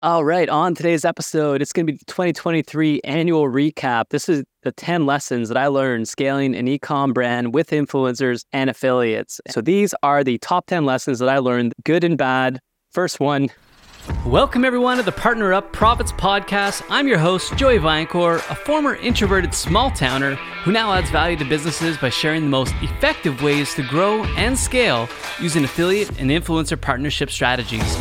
All right, on today's episode, it's going to be the 2023 annual recap. This is the 10 lessons that I learned scaling an e-com brand with influencers and affiliates. So these are the top 10 lessons that I learned, good and bad. First one. Welcome everyone to the Partner Up Profits podcast. I'm your host, Joey Vaillancourt, a former introverted small towner who now adds value to businesses by sharing the most effective ways to grow and scale using affiliate and influencer partnership strategies.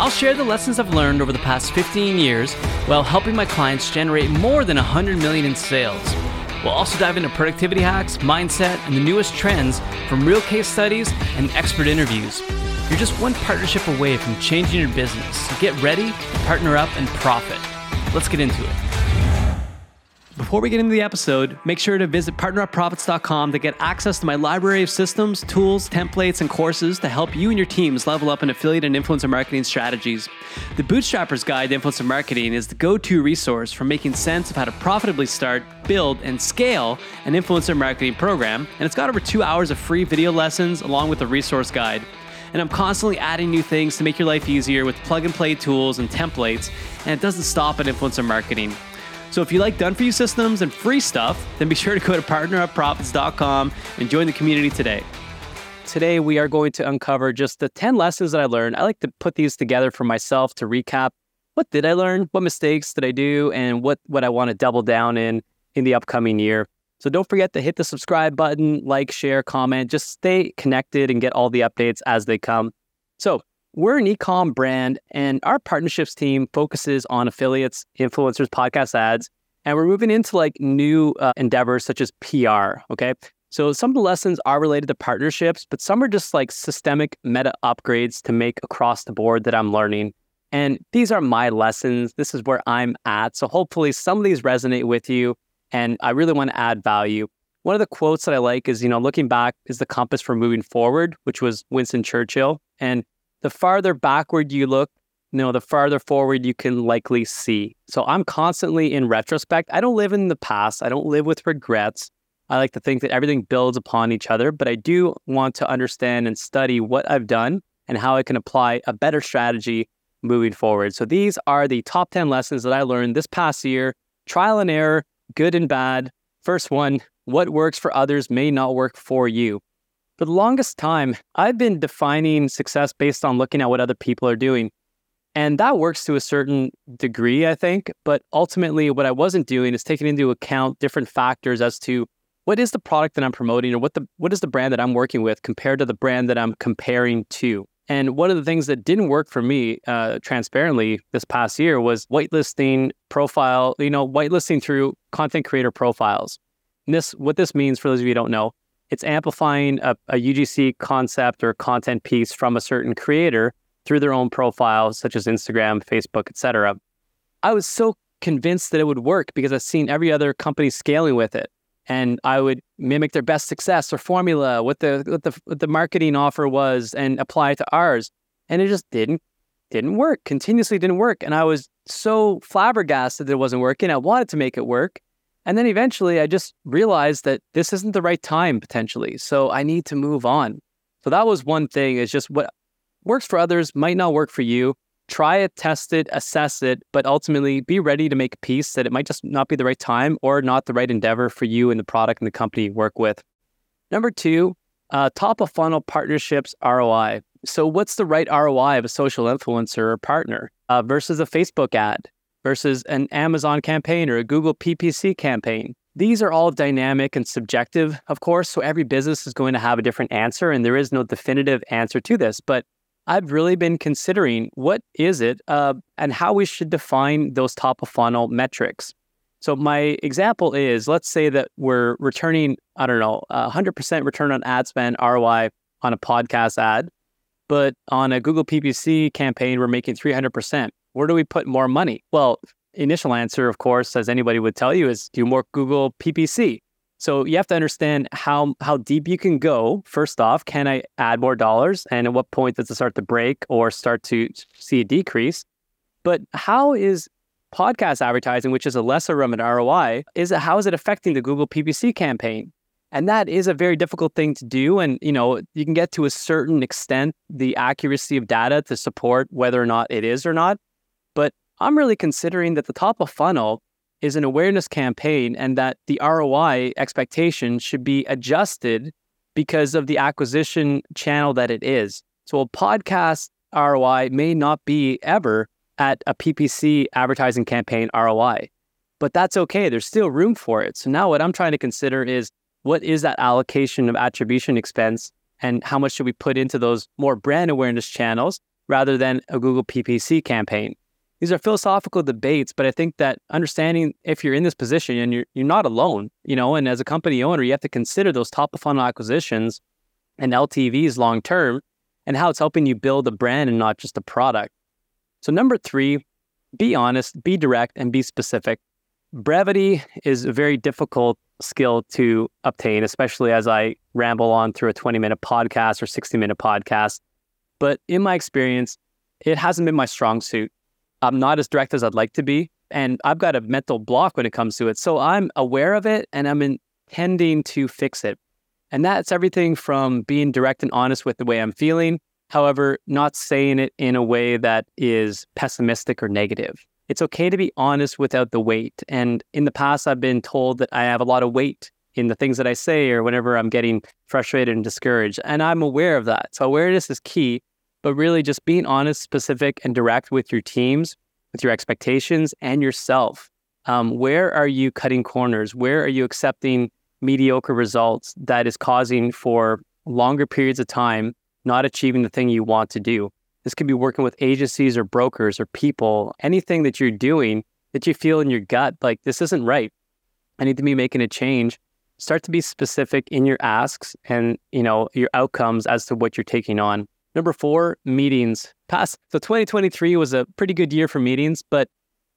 I'll share the lessons I've learned over the past 15 years while helping my clients generate more than 100 million in sales. We'll also dive into productivity hacks, mindset, and the newest trends from real case studies and expert interviews. You're just one partnership away from changing your business. Get ready, partner up, and profit. Let's get into it. Before we get into the episode, make sure to visit partnerupprofits.com to get access to my library of systems, tools, templates, and courses to help you and your teams level up in affiliate and influencer marketing strategies. The Bootstrapper's Guide to Influencer Marketing is the go to resource for making sense of how to profitably start, build, and scale an influencer marketing program. And it's got over two hours of free video lessons along with a resource guide and I'm constantly adding new things to make your life easier with plug and play tools and templates, and it doesn't stop at influencer marketing. So if you like done for you systems and free stuff, then be sure to go to partnerupprofits.com and join the community today. Today, we are going to uncover just the 10 lessons that I learned. I like to put these together for myself to recap what did I learn, what mistakes did I do, and what, what I want to double down in in the upcoming year. So don't forget to hit the subscribe button, like, share, comment, just stay connected and get all the updates as they come. So we're an ecom brand, and our partnerships team focuses on affiliates, influencers, podcast ads, and we're moving into like new uh, endeavors such as PR. Okay. So some of the lessons are related to partnerships, but some are just like systemic meta upgrades to make across the board that I'm learning. And these are my lessons. This is where I'm at. So hopefully some of these resonate with you. And I really want to add value. One of the quotes that I like is, you know, looking back is the compass for moving forward, which was Winston Churchill. And the farther backward you look, you know, the farther forward you can likely see. So I'm constantly in retrospect. I don't live in the past. I don't live with regrets. I like to think that everything builds upon each other, but I do want to understand and study what I've done and how I can apply a better strategy moving forward. So these are the top 10 lessons that I learned this past year, trial and error, good and bad. First one, what works for others may not work for you. For the longest time, I've been defining success based on looking at what other people are doing. And that works to a certain degree, I think. But ultimately, what I wasn't doing is taking into account different factors as to what is the product that I'm promoting or what the what is the brand that I'm working with compared to the brand that I'm comparing to. And one of the things that didn't work for me, uh, transparently, this past year was whitelisting profile, you know, whitelisting through content creator profiles. And this, what this means for those of you who don't know, it's amplifying a, a UGC concept or content piece from a certain creator through their own profile, such as Instagram, Facebook, etc. I was so convinced that it would work because I've seen every other company scaling with it. And I would mimic their best success or formula, what the what the what the marketing offer was, and apply it to ours. And it just didn't didn't work. Continuously didn't work. And I was so flabbergasted that it wasn't working. I wanted to make it work. And then eventually I just realized that this isn't the right time potentially. So I need to move on. So that was one thing is just what works for others might not work for you. Try it, test it, assess it, but ultimately be ready to make peace that it might just not be the right time or not the right endeavor for you and the product and the company you work with. Number two, uh, top of funnel partnerships ROI. So, what's the right ROI of a social influencer or partner uh, versus a Facebook ad? Versus an Amazon campaign or a Google PPC campaign. These are all dynamic and subjective, of course, so every business is going to have a different answer, and there is no definitive answer to this. But I've really been considering what is it uh, and how we should define those top of funnel metrics. So my example is, let's say that we're returning, I don't know, 100% return on ad spend ROI on a podcast ad, but on a Google PPC campaign, we're making 300% where do we put more money? Well, initial answer, of course, as anybody would tell you, is do more Google PPC. So you have to understand how how deep you can go. First off, can I add more dollars, and at what point does it start to break or start to see a decrease? But how is podcast advertising, which is a lesser an ROI, is it, how is it affecting the Google PPC campaign? And that is a very difficult thing to do. And, you know, you can get to a certain extent the accuracy of data to support whether or not it is or not. I'm really considering that the top of funnel is an awareness campaign and that the ROI expectation should be adjusted because of the acquisition channel that it is. So a podcast ROI may not be ever at a PPC advertising campaign ROI, but that's okay. There's still room for it. So now what I'm trying to consider is what is that allocation of attribution expense and how much should we put into those more brand awareness channels rather than a Google PPC campaign? These are philosophical debates, but I think that understanding if you're in this position and you're you're not alone, you know, and as a company owner, you have to consider those top of funnel acquisitions and LTVs long term and how it's helping you build a brand and not just a product. So number 3, be honest, be direct and be specific. Brevity is a very difficult skill to obtain, especially as I ramble on through a 20 minute podcast or 60 minute podcast. But in my experience, it hasn't been my strong suit. I'm not as direct as I'd like to be. And I've got a mental block when it comes to it. So I'm aware of it and I'm intending to fix it. And that's everything from being direct and honest with the way I'm feeling, however, not saying it in a way that is pessimistic or negative. It's okay to be honest without the weight. And in the past, I've been told that I have a lot of weight in the things that I say or whenever I'm getting frustrated and discouraged. And I'm aware of that. So awareness is key but really just being honest, specific, and direct with your teams, with your expectations, and yourself. Um, where are you cutting corners? Where are you accepting mediocre results that is causing for longer periods of time not achieving the thing you want to do? This could be working with agencies or brokers or people, anything that you're doing that you feel in your gut like this isn't right. I need to be making a change. Start to be specific in your asks and you know your outcomes as to what you're taking on. Number four, meetings. Past so 2023 was a pretty good year for meetings, but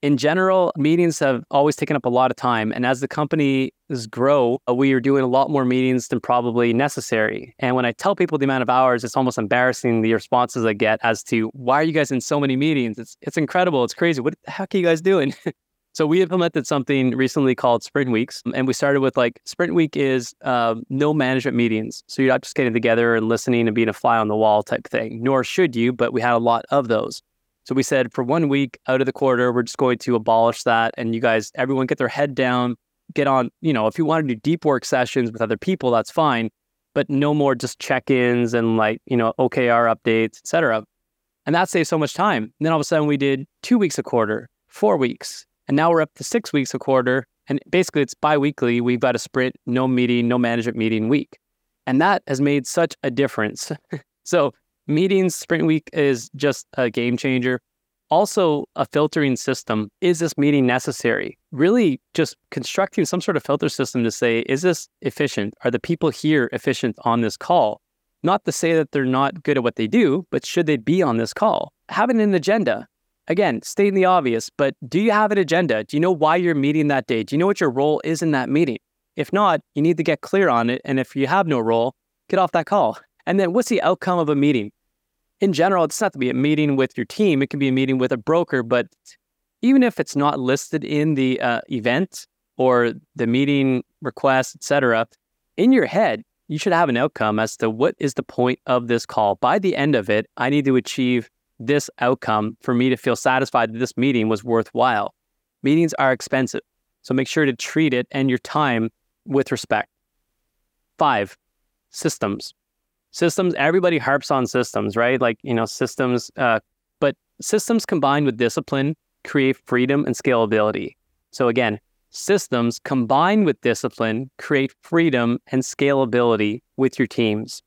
in general, meetings have always taken up a lot of time. And as the companies grow, uh, we are doing a lot more meetings than probably necessary. And when I tell people the amount of hours, it's almost embarrassing the responses I get as to why are you guys in so many meetings? It's it's incredible. It's crazy. What the heck are you guys doing? So we implemented something recently called Sprint Weeks, and we started with like Sprint Week is uh, no management meetings. So you're not just getting together and listening and being a fly on the wall type thing. Nor should you, but we had a lot of those. So we said for one week out of the quarter, we're just going to abolish that, and you guys, everyone, get their head down, get on. You know, if you want to do deep work sessions with other people, that's fine, but no more just check-ins and like you know OKR updates, etc. And that saves so much time. And then all of a sudden, we did two weeks a quarter, four weeks, and now we're up to six weeks a quarter. And basically, it's bi weekly. We've got a sprint, no meeting, no management meeting week. And that has made such a difference. so, meetings, sprint week is just a game changer. Also, a filtering system. Is this meeting necessary? Really, just constructing some sort of filter system to say, is this efficient? Are the people here efficient on this call? Not to say that they're not good at what they do, but should they be on this call? Having an agenda again, stating the obvious, but do you have an agenda? Do you know why you're meeting that day? Do you know what your role is in that meeting? If not, you need to get clear on it. And if you have no role, get off that call. And then what's the outcome of a meeting? In general, it's not to be a meeting with your team, it can be a meeting with a broker, but even if it's not listed in the uh, event or the meeting request, etc., in your head, you should have an outcome as to what is the point of this call. By the end of it, I need to achieve this outcome for me to feel satisfied that this meeting was worthwhile. Meetings are expensive, so make sure to treat it and your time with respect. Five, systems. Systems, everybody harps on systems, right? Like, you know, systems, uh, but systems combined with discipline create freedom and scalability. So again, systems combined with discipline create freedom and scalability with your teams.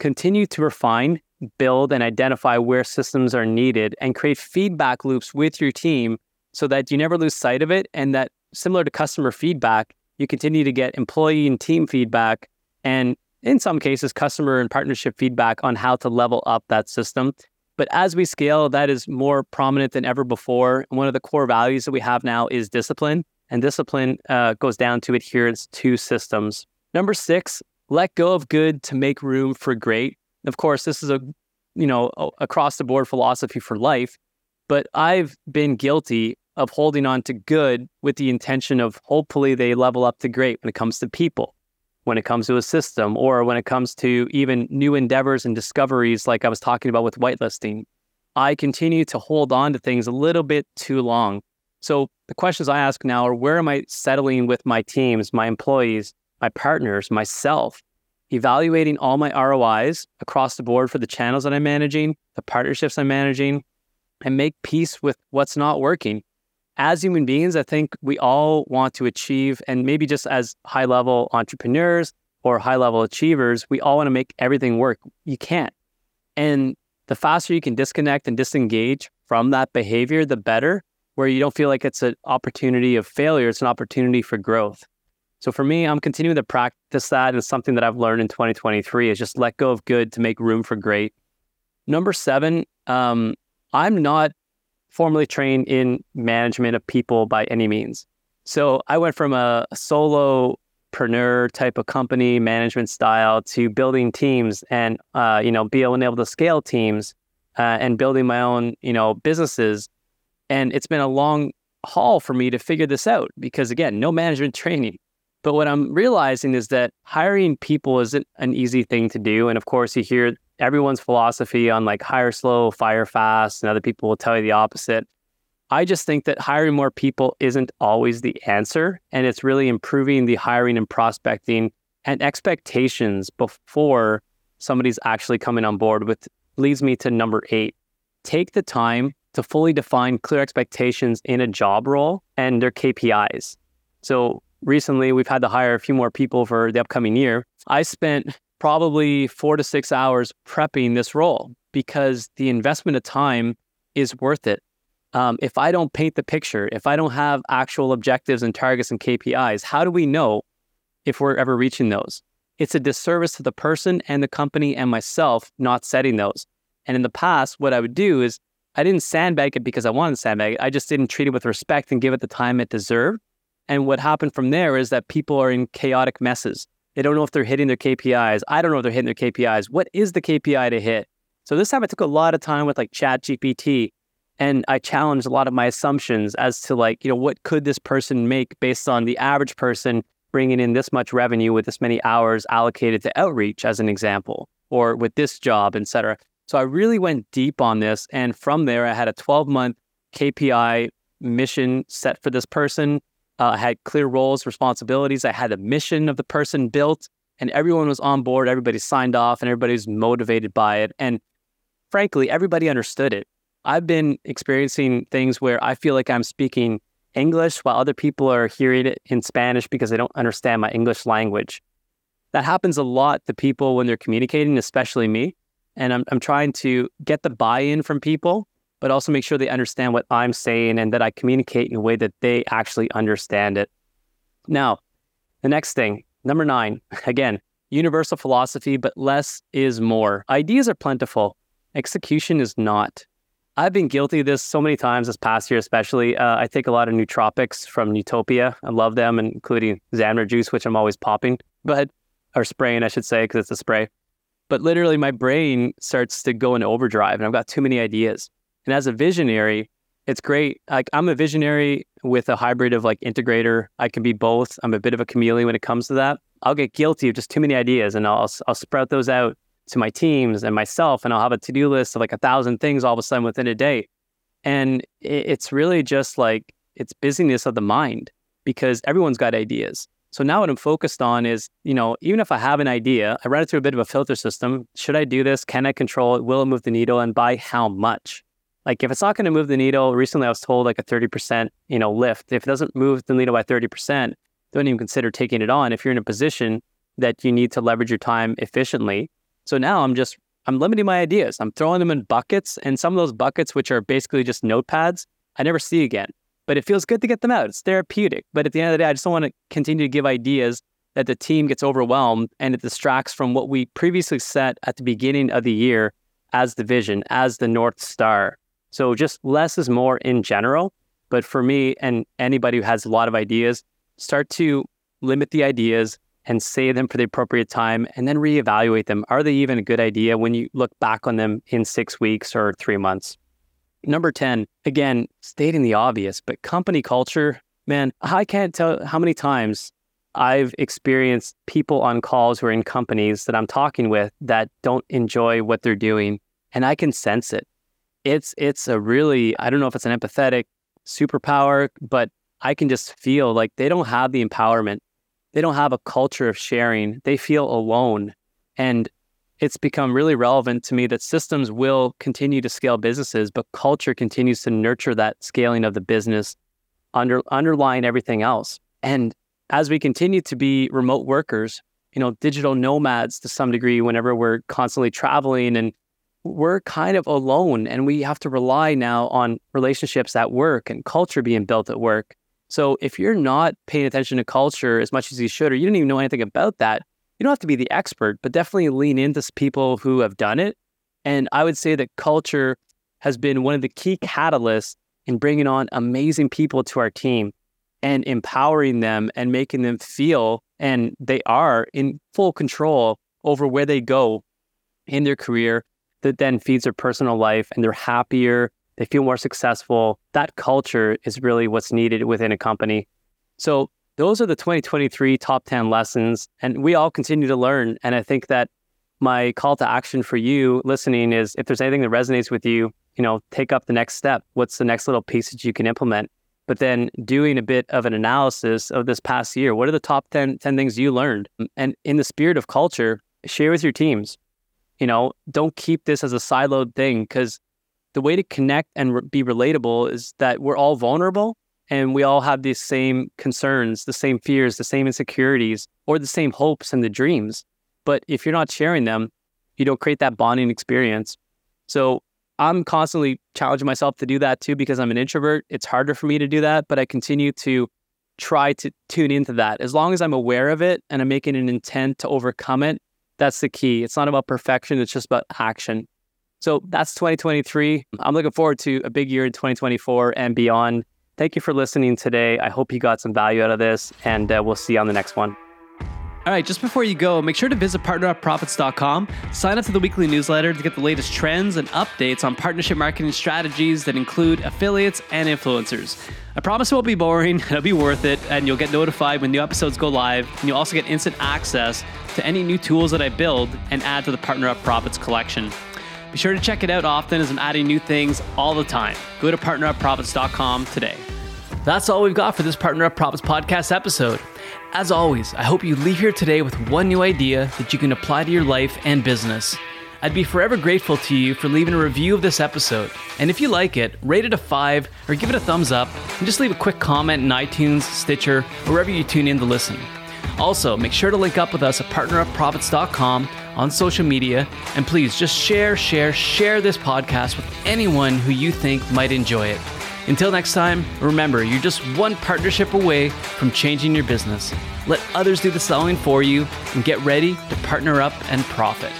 Continue to refine build and identify where systems are needed and create feedback loops with your team so that you never lose sight of it and that similar to customer feedback you continue to get employee and team feedback and in some cases customer and partnership feedback on how to level up that system. But as we scale that is more prominent than ever before. And one of the core values that we have now is discipline and discipline uh, goes down to adherence to systems. Number six let go of good to make room for great of course, this is a you know across the board philosophy for life, but I've been guilty of holding on to good with the intention of hopefully they level up to great when it comes to people, when it comes to a system, or when it comes to even new endeavors and discoveries like I was talking about with whitelisting. I continue to hold on to things a little bit too long. So the questions I ask now are where am I settling with my teams, my employees, my partners, myself, evaluating all my ROIs across the board for the channels that I'm managing, the partnerships I'm managing, and make peace with what's not working. As human beings, I think we all want to achieve, and maybe just as high level entrepreneurs or high level achievers, we all want to make everything work. You can't. And the faster you can disconnect and disengage from that behavior, the better, where you don't feel like it's an opportunity of failure, it's an opportunity for growth. So for me, I'm continuing to practice that. And something that I've learned in 2023 is just let go of good to make room for great. Number seven, um, I'm not formally trained in management of people by any means. So I went from a, solopreneur type of company management style to building teams and uh, you know being able to scale teams uh, and building my own you know businesses. And it's been a long haul for me to figure this out because again, no management training. But what I'm realizing is that hiring people isn't an easy thing to do. And of course, you hear everyone's philosophy on like hire slow, fire fast, and other people will tell you the opposite. I just think that hiring more people isn't always the answer. And it's really improving the hiring and prospecting and expectations before somebody's actually coming on board, which leads me to number eight. Take the time to fully define clear expectations in a job role and their KPIs. So recently we've had to hire a few more people for the upcoming year. I spent probably four to six hours prepping this role because the investment of time is worth it. Um, if I don't paint the picture, if I don't have actual objectives and targets and KPIs, how do we know if we're ever reaching those? It's a disservice to the person and the company and myself not setting those. And in the past, what I would do is I didn't sandbag it because I wanted to sandbag it. I just didn't treat it with respect and give it the time it deserved. And what happened from there is that people are in chaotic messes. They don't know if they're hitting their KPIs. I don't know if they're hitting their KPIs. What is the KPI to hit? So this time I took a lot of time with like Chat GPT and I challenged a lot of my assumptions as to like, you know, what could this person make based on the average person bringing in this much revenue with this many hours allocated to outreach as an example, or with this job, et cetera. So I really went deep on this. And from there, I had a 12 month KPI mission set for this person uh, I had clear roles, responsibilities. I had a mission of the person built, and everyone was on board. Everybody signed off, and everybody was motivated by it. And frankly, everybody understood it. I've been experiencing things where I feel like I'm speaking English while other people are hearing it in Spanish because they don't understand my English language. That happens a lot to people when they're communicating, especially me. And I'm, I'm trying to get the buy in from people but also make sure they understand what I'm saying and that I communicate in a way that they actually understand it. Now, the next thing, number nine, again, universal philosophy, but less is more. Ideas are plentiful, execution is not. I've been guilty of this so many times this past year, especially. Uh, I take a lot of nootropics from Nootopia. I love them, including Xamarin juice, which I'm always popping, but or spraying, I should say, because it's a spray. But literally, my brain starts to go into overdrive, and I've got too many ideas. And as a visionary, it's great. Like I'm a visionary with a hybrid of like integrator. I can be both. I'm a bit of a chameleon when it comes to that. I'll get guilty of just too many ideas, and I'll I'll sprout those out to my teams and myself, and I'll have a to do list of like a thousand things all of a sudden within a day. And it's really just like it's busyness of the mind because everyone's got ideas. So now what I'm focused on is, you know, even if I have an idea, I run it through a bit of a filter system. Should I do this? Can I control it? Will it move the needle? And by how much? Like if it's not going to move the needle, recently I was told like a 30%, you know, lift. If it doesn't move the needle by 30%, don't even consider taking it on if you're in a position that you need to leverage your time efficiently. So now I'm just I'm limiting my ideas. I'm throwing them in buckets and some of those buckets which are basically just notepads, I never see again. But it feels good to get them out. It's therapeutic. But at the end of the day, I just don't want to continue to give ideas that the team gets overwhelmed and it distracts from what we previously set at the beginning of the year as the vision, as the North Star. So just less is more in general. But for me and anybody who has a lot of ideas, start to limit the ideas and save them for the appropriate time and then reevaluate them. Are they even a good idea when you look back on them in six weeks or three months? Number 10, again, stating the obvious, but company culture, man, I can't tell how many times I've experienced people on calls who are in companies that I'm talking with that don't enjoy what they're doing. And I can sense it. It's it's a really I don't know if it's an empathetic superpower, but I can just feel like they don't have the empowerment. They don't have a culture of sharing. They feel alone. And it's become really relevant to me that systems will continue to scale businesses, but culture continues to nurture that scaling of the business under underlying everything else. And as we continue to be remote workers, you know, digital nomads to some degree whenever we're constantly traveling and we're kind of alone and we have to rely now on relationships at work and culture being built at work. So if you're not paying attention to culture as much as you should, or you don't even know anything about that, you don't have to be the expert, but definitely lean into people who have done it. And I would say that culture has been one of the key catalysts in bringing on amazing people to our team and empowering them and making them feel and they are in full control over where they go in their career that then feeds their personal life and they're happier, they feel more successful. That culture is really what's needed within a company. So those are the 2023 top 10 lessons and we all continue to learn and I think that my call to action for you listening is if there's anything that resonates with you, you know, take up the next step. What's the next little piece that you can implement? But then doing a bit of an analysis of this past year, what are the top 10, 10 things you learned? And in the spirit of culture, share with your teams. You know, don't keep this as a siloed thing because the way to connect and re- be relatable is that we're all vulnerable and we all have these same concerns, the same fears, the same insecurities, or the same hopes and the dreams. But if you're not sharing them, you don't create that bonding experience. So I'm constantly challenging myself to do that too because I'm an introvert. It's harder for me to do that, but I continue to try to tune into that. As long as I'm aware of it and I'm making an intent to overcome it, that's the key. It's not about perfection, it's just about action. So that's 2023. I'm looking forward to a big year in 2024 and beyond. Thank you for listening today. I hope you got some value out of this, and uh, we'll see you on the next one. All right, just before you go, make sure to visit partnerupprofits.com. Sign up to the weekly newsletter to get the latest trends and updates on partnership marketing strategies that include affiliates and influencers. I promise it won't be boring, it'll be worth it, and you'll get notified when new episodes go live. And you'll also get instant access to any new tools that I build and add to the Partner Up Profits collection. Be sure to check it out often as I'm adding new things all the time. Go to partnerupprofits.com today. That's all we've got for this Partner Up Profits podcast episode. As always, I hope you leave here today with one new idea that you can apply to your life and business. I'd be forever grateful to you for leaving a review of this episode. And if you like it, rate it a five or give it a thumbs up and just leave a quick comment in iTunes, Stitcher, or wherever you tune in to listen. Also, make sure to link up with us at partnerupprofits.com on social media. And please just share, share, share this podcast with anyone who you think might enjoy it. Until next time, remember you're just one partnership away from changing your business. Let others do the selling for you and get ready to partner up and profit.